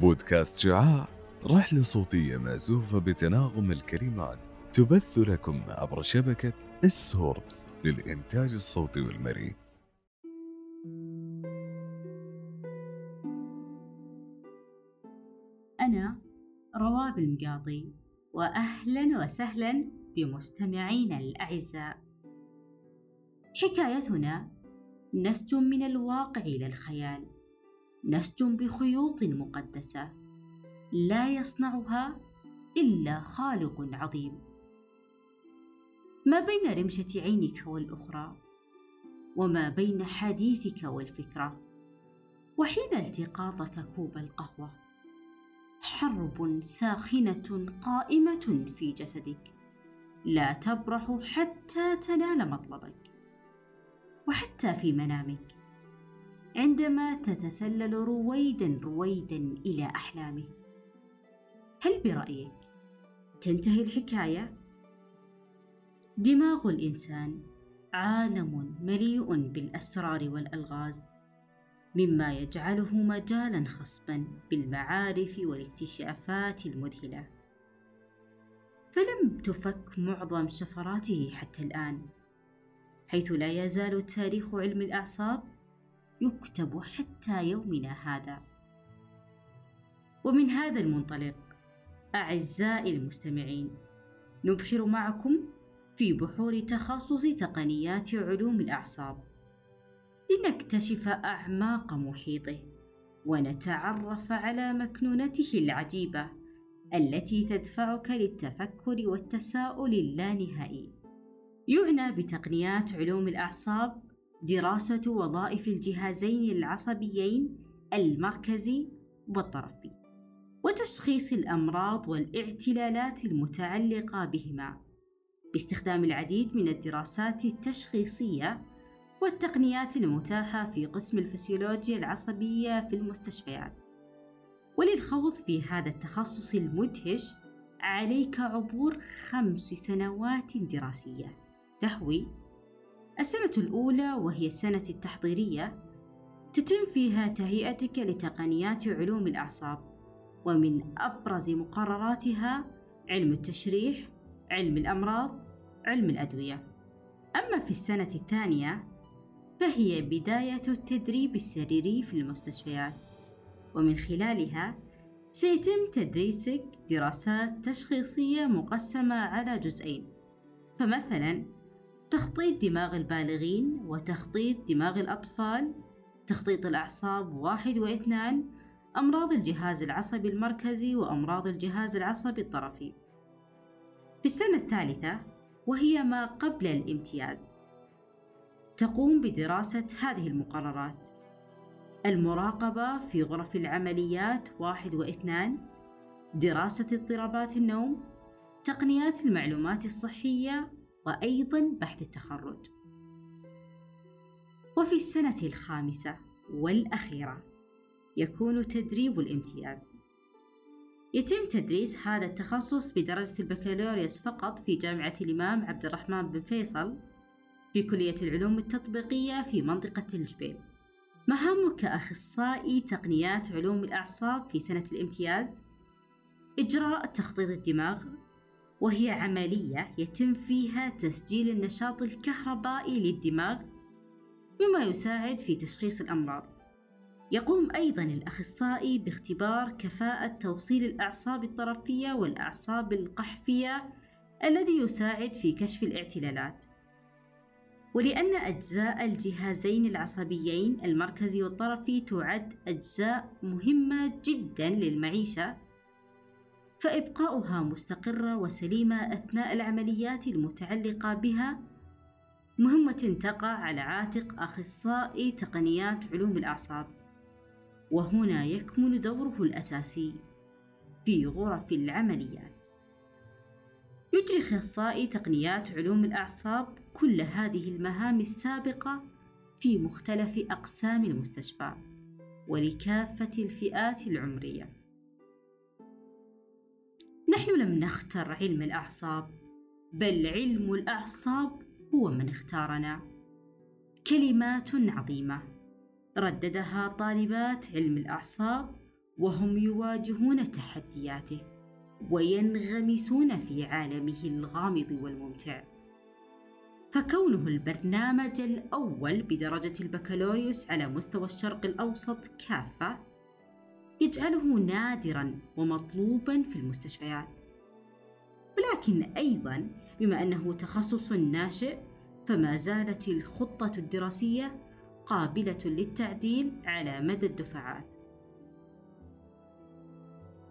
بودكاست شعاع رحلة صوتية مأزوفة بتناغم الكلمات تبث لكم عبر شبكة السورث للإنتاج الصوتي والمرئي. أنا رواب المقاضي وأهلا وسهلا بمستمعينا الأعزاء. حكايتنا نسج من الواقع إلى الخيال. نسج بخيوط مقدسة. لا يصنعها إلا خالق عظيم. ما بين رمشة عينك والأخرى وما بين حديثك والفكرة وحين التقاطك كوب القهوة حرب ساخنة قائمة في جسدك. لا تبرح حتى تنال مطلبك. وحتى في منامك. عندما تتسلل رويدا رويدا إلى احلامك هل برأيك تنتهي الحكاية؟ دماغ الإنسان عالم مليء بالأسرار والألغاز مما يجعله مجالا خصبا بالمعارف والاكتشافات المذهلة. فلم تفك معظم شفراته حتى الآن. حيث لا يزال تاريخ علم الأعصاب يكتب حتى يومنا هذا. ومن هذا المنطلق أعزائي المستمعين نبحر معكم في بحور تخصص تقنيات علوم الأعصاب لنكتشف أعماق محيطه ونتعرف على مكنونته العجيبة التي تدفعك للتفكر والتساؤل اللانهائي. يعنى بتقنيات علوم الأعصاب دراسة وظائف الجهازين العصبيين المركزي والطرفي وتشخيص الأمراض والاعتلالات المتعلقة بهما باستخدام العديد من الدراسات التشخيصية والتقنيات المتاحة في قسم الفسيولوجيا العصبية في المستشفيات. وللخوض في هذا التخصص المدهش عليك عبور خمس سنوات دراسية. تهوي. السنة الأولى وهي السنة التحضيرية تتم فيها تهيئتك لتقنيات علوم الأعصاب ومن أبرز مقرراتها علم التشريح علم الأمراض علم الأدوية. أما في السنة الثانية فهي بداية التدريب السريري في المستشفيات. ومن خلالها سيتم تدريسك دراسات تشخيصية مقسمة على جزئين. فمثلا تخطيط دماغ البالغين وتخطيط دماغ الأطفال تخطيط الأعصاب واحد واثنان أمراض الجهاز العصبي المركزي وأمراض الجهاز العصبي الطرفي. في السنة الثالثة وهي ما قبل الامتياز تقوم بدراسة هذه المقررات. المراقبة في غرف العمليات واحد واثنان دراسة اضطرابات النوم تقنيات المعلومات الصحية وأيضا بعد التخرج. وفي السنة الخامسة والأخيرة يكون تدريب الامتياز. يتم تدريس هذا التخصص بدرجة البكالوريوس فقط في جامعة الإمام عبد الرحمن بن فيصل في كلية العلوم التطبيقية في منطقة الجبيل. مهامك كأخصائي تقنيات علوم الأعصاب في سنة الامتياز. إجراء تخطيط الدماغ. وهي عملية يتم فيها تسجيل النشاط الكهربائي للدماغ مما يساعد في تشخيص الأمراض. يقوم أيضا الأخصائي باختبار كفاءة توصيل الأعصاب الطرفية والأعصاب القحفية الذي يساعد في كشف الاعتلالات. ولأن أجزاء الجهازين العصبيين المركزي والطرفي تعد أجزاء مهمة جدا للمعيشة فإبقاؤها مستقرة وسليمة أثناء العمليات المتعلقة بها. مهمة تقع على عاتق أخصائي تقنيات علوم الأعصاب. وهنا يكمن دوره الأساسي في غرف العمليات. يجري أخصائي تقنيات علوم الأعصاب كل هذه المهام السابقة في مختلف أقسام المستشفى ولكافة الفئات العمرية. نحن لم نختر علم الأعصاب بل علم الأعصاب هو من اختارنا. كلمات عظيمة رددها طالبات علم الأعصاب وهم يواجهون تحدياته وينغمسون في عالمه الغامض والممتع. فكونه البرنامج الأول بدرجة البكالوريوس على مستوى الشرق الأوسط كافة يجعله نادرا ومطلوبا في المستشفيات. ولكن أيضا بما أنه تخصص ناشئ فما زالت الخطة الدراسية قابلة للتعديل على مدى الدفعات.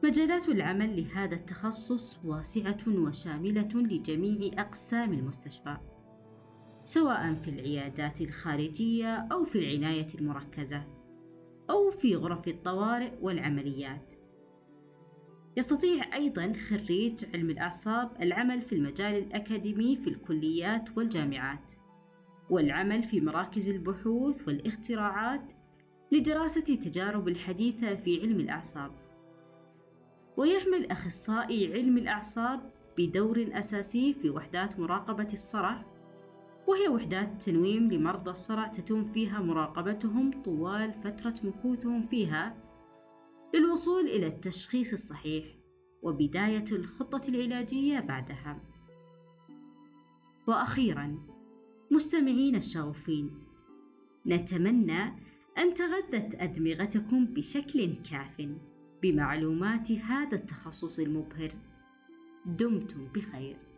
مجالات العمل لهذا التخصص واسعة وشاملة لجميع أقسام المستشفى سواء في العيادات الخارجية أو في العناية المركزة. أو في غرف الطوارئ والعمليات. يستطيع أيضا خريج علم الأعصاب العمل في المجال الأكاديمي في الكليات والجامعات والعمل في مراكز البحوث والاختراعات لدراسة التجارب الحديثة في علم الأعصاب. ويعمل أخصائي علم الأعصاب بدور أساسي في وحدات مراقبة الصرع وهي وحدات تنويم لمرضى الصرع تتم فيها مراقبتهم طوال فترة مكوثهم فيها للوصول إلى التشخيص الصحيح وبداية الخطة العلاجية بعدها. وأخيرا مستمعين الشغوفين نتمنى أن تغذت أدمغتكم بشكل كاف بمعلومات هذا التخصص المبهر دمتم بخير